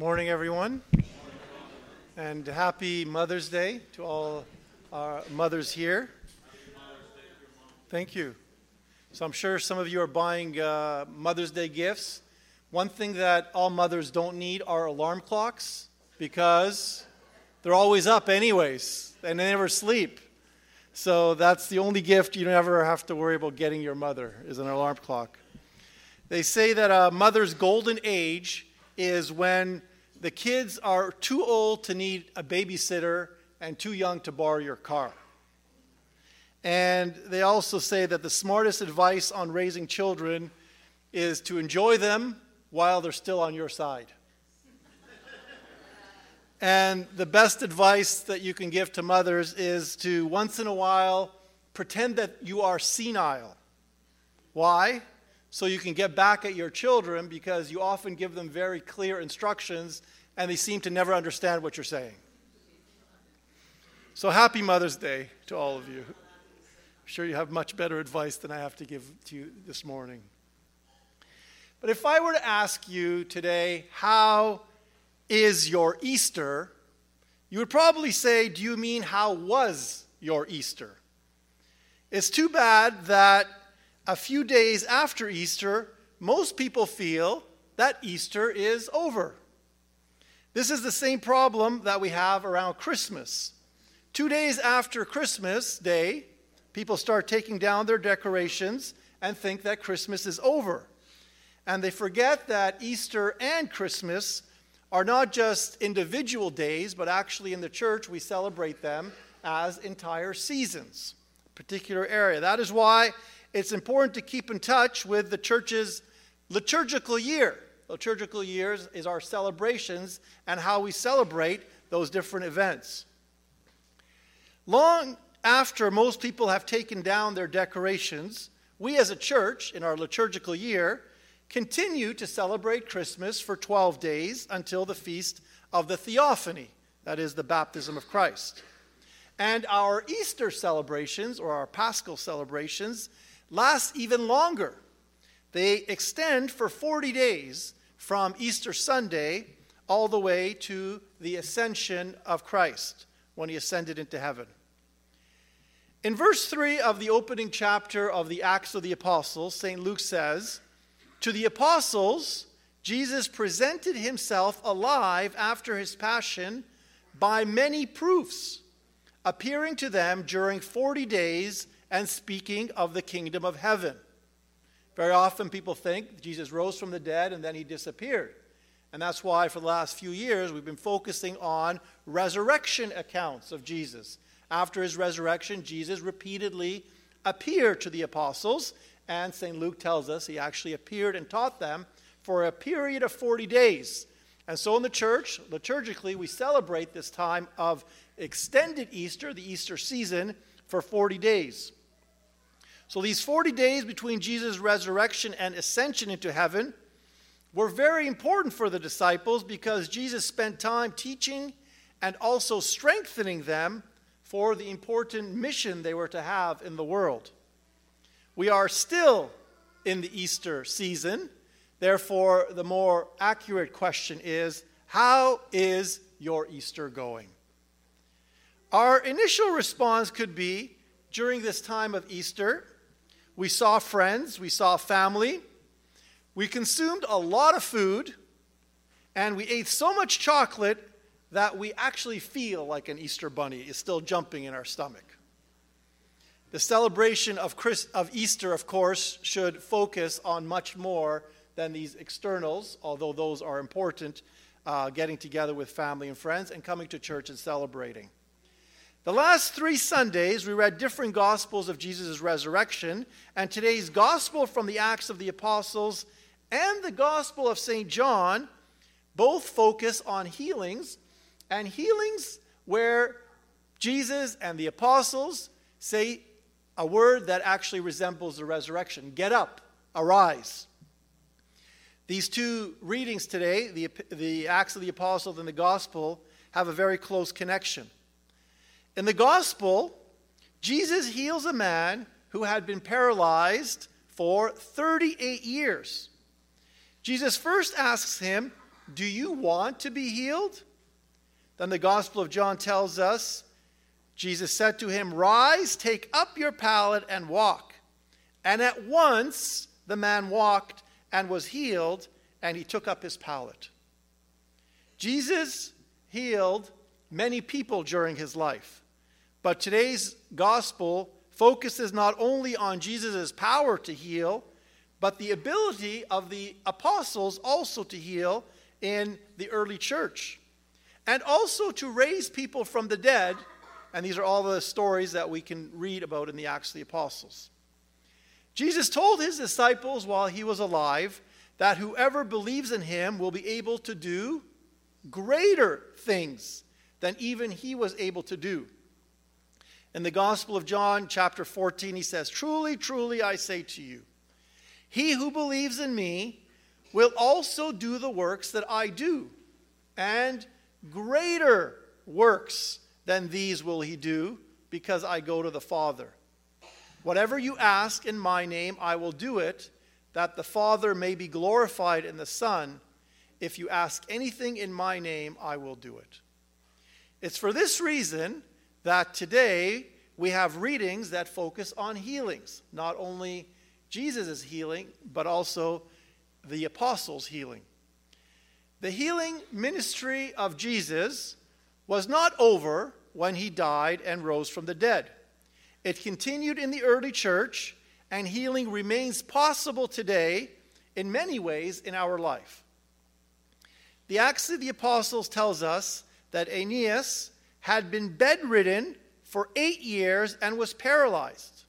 Morning, everyone. And happy Mother's Day to all our mothers here. Thank you. So, I'm sure some of you are buying uh, Mother's Day gifts. One thing that all mothers don't need are alarm clocks because they're always up, anyways, and they never sleep. So, that's the only gift you never have to worry about getting your mother is an alarm clock. They say that a mother's golden age is when the kids are too old to need a babysitter and too young to borrow your car. And they also say that the smartest advice on raising children is to enjoy them while they're still on your side. and the best advice that you can give to mothers is to once in a while pretend that you are senile. Why? So you can get back at your children because you often give them very clear instructions and they seem to never understand what you're saying. So happy Mother's Day to all of you. I'm sure you have much better advice than I have to give to you this morning. But if I were to ask you today, how is your Easter? You would probably say, Do you mean how was your Easter? It's too bad that a few days after Easter, most people feel that Easter is over. This is the same problem that we have around Christmas. Two days after Christmas Day, people start taking down their decorations and think that Christmas is over. And they forget that Easter and Christmas are not just individual days, but actually in the church we celebrate them as entire seasons, particular area. That is why it's important to keep in touch with the church's liturgical year. Liturgical years is our celebrations and how we celebrate those different events. Long after most people have taken down their decorations, we as a church in our liturgical year continue to celebrate Christmas for 12 days until the feast of the Theophany, that is, the baptism of Christ. And our Easter celebrations, or our Paschal celebrations, last even longer. They extend for 40 days from Easter Sunday all the way to the ascension of Christ when he ascended into heaven. In verse 3 of the opening chapter of the Acts of the Apostles, St. Luke says, To the apostles, Jesus presented himself alive after his passion by many proofs, appearing to them during 40 days and speaking of the kingdom of heaven. Very often people think Jesus rose from the dead and then he disappeared. And that's why for the last few years we've been focusing on resurrection accounts of Jesus. After his resurrection, Jesus repeatedly appeared to the apostles, and St. Luke tells us he actually appeared and taught them for a period of 40 days. And so in the church, liturgically, we celebrate this time of extended Easter, the Easter season, for 40 days. So these 40 days between Jesus' resurrection and ascension into heaven were very important for the disciples because Jesus spent time teaching and also strengthening them for the important mission they were to have in the world. We are still in the Easter season. Therefore, the more accurate question is how is your Easter going? Our initial response could be during this time of Easter, we saw friends, we saw family, we consumed a lot of food, and we ate so much chocolate that we actually feel like an Easter bunny is still jumping in our stomach. The celebration of, Christ, of Easter, of course, should focus on much more than these externals, although those are important, uh, getting together with family and friends and coming to church and celebrating. The last three Sundays, we read different gospels of Jesus' resurrection, and today's gospel from the Acts of the Apostles and the gospel of St. John both focus on healings, and healings where Jesus and the apostles say a word that actually resembles the resurrection get up, arise. These two readings today, the, the Acts of the Apostles and the Gospel, have a very close connection. In the gospel, Jesus heals a man who had been paralyzed for 38 years. Jesus first asks him, Do you want to be healed? Then the Gospel of John tells us Jesus said to him, Rise, take up your pallet, and walk. And at once the man walked and was healed, and he took up his pallet. Jesus healed many people during his life. But today's gospel focuses not only on Jesus' power to heal, but the ability of the apostles also to heal in the early church. And also to raise people from the dead. And these are all the stories that we can read about in the Acts of the Apostles. Jesus told his disciples while he was alive that whoever believes in him will be able to do greater things than even he was able to do. In the Gospel of John, chapter 14, he says, Truly, truly, I say to you, he who believes in me will also do the works that I do, and greater works than these will he do, because I go to the Father. Whatever you ask in my name, I will do it, that the Father may be glorified in the Son. If you ask anything in my name, I will do it. It's for this reason that today we have readings that focus on healings, not only Jesus' healing, but also the apostles' healing. The healing ministry of Jesus was not over when he died and rose from the dead. It continued in the early church, and healing remains possible today in many ways in our life. The Acts of the Apostles tells us that Aeneas had been bedridden for eight years and was paralyzed.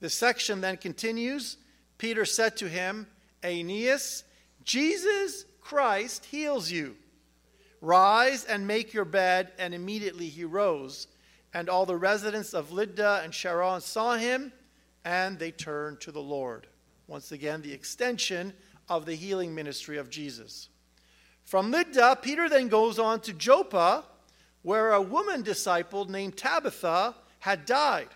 The section then continues Peter said to him, Aeneas, Jesus Christ heals you. Rise and make your bed. And immediately he rose. And all the residents of Lydda and Sharon saw him, and they turned to the Lord. Once again, the extension of the healing ministry of Jesus. From Lydda, Peter then goes on to Joppa, where a woman disciple named Tabitha had died.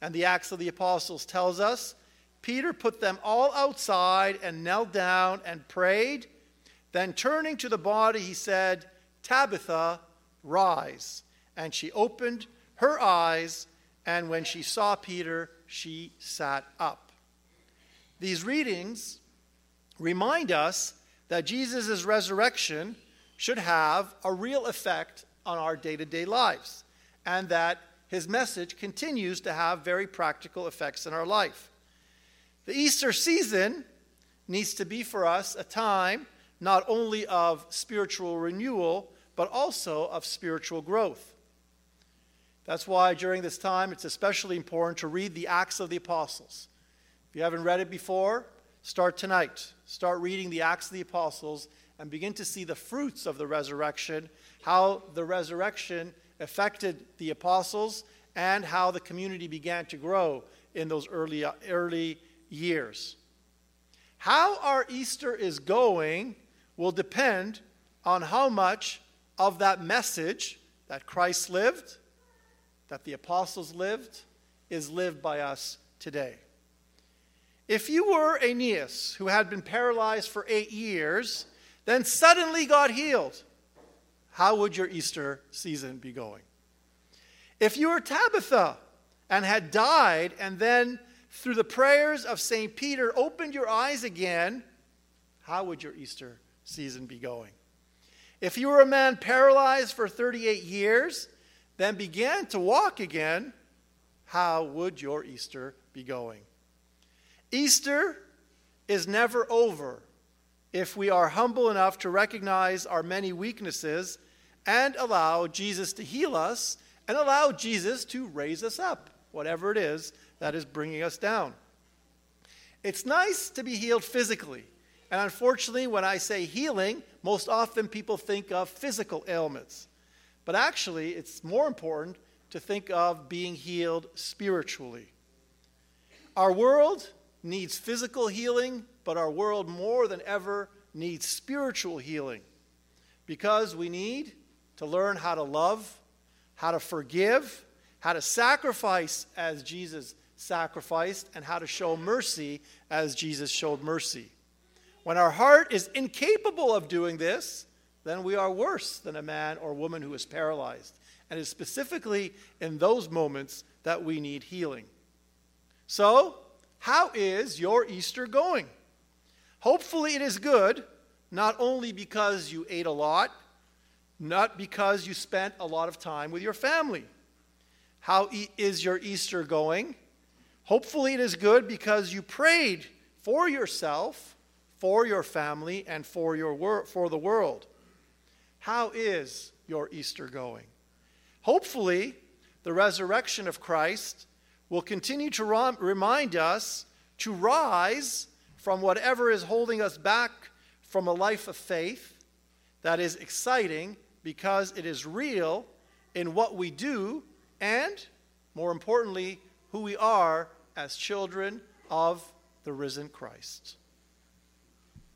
And the Acts of the Apostles tells us Peter put them all outside and knelt down and prayed. Then turning to the body, he said, Tabitha, rise. And she opened her eyes, and when she saw Peter, she sat up. These readings remind us that Jesus' resurrection should have a real effect on our day to day lives, and that his message continues to have very practical effects in our life. The Easter season needs to be for us a time not only of spiritual renewal, but also of spiritual growth. That's why during this time it's especially important to read the Acts of the Apostles. If you haven't read it before, start tonight. Start reading the Acts of the Apostles and begin to see the fruits of the resurrection, how the resurrection affected the apostles, and how the community began to grow in those early, early years. How our Easter is going will depend on how much of that message that Christ lived that the apostles lived is lived by us today. If you were Aeneas, who had been paralyzed for eight years, then suddenly got healed, how would your Easter season be going? If you were Tabitha and had died, and then through the prayers of St. Peter opened your eyes again, how would your Easter season be going? If you were a man paralyzed for 38 years then began to walk again, how would your Easter be going? Easter is never over if we are humble enough to recognize our many weaknesses and allow Jesus to heal us and allow Jesus to raise us up, whatever it is that is bringing us down. It's nice to be healed physically. And unfortunately, when I say healing, most often people think of physical ailments. But actually, it's more important to think of being healed spiritually. Our world needs physical healing, but our world more than ever needs spiritual healing because we need to learn how to love, how to forgive, how to sacrifice as Jesus sacrificed, and how to show mercy as Jesus showed mercy. When our heart is incapable of doing this, then we are worse than a man or woman who is paralyzed. And it's specifically in those moments that we need healing. So, how is your Easter going? Hopefully, it is good, not only because you ate a lot, not because you spent a lot of time with your family. How e- is your Easter going? Hopefully, it is good because you prayed for yourself for your family and for, your wor- for the world. How is your Easter going? Hopefully, the resurrection of Christ will continue to remind us to rise from whatever is holding us back from a life of faith that is exciting because it is real in what we do and, more importantly, who we are as children of the risen Christ.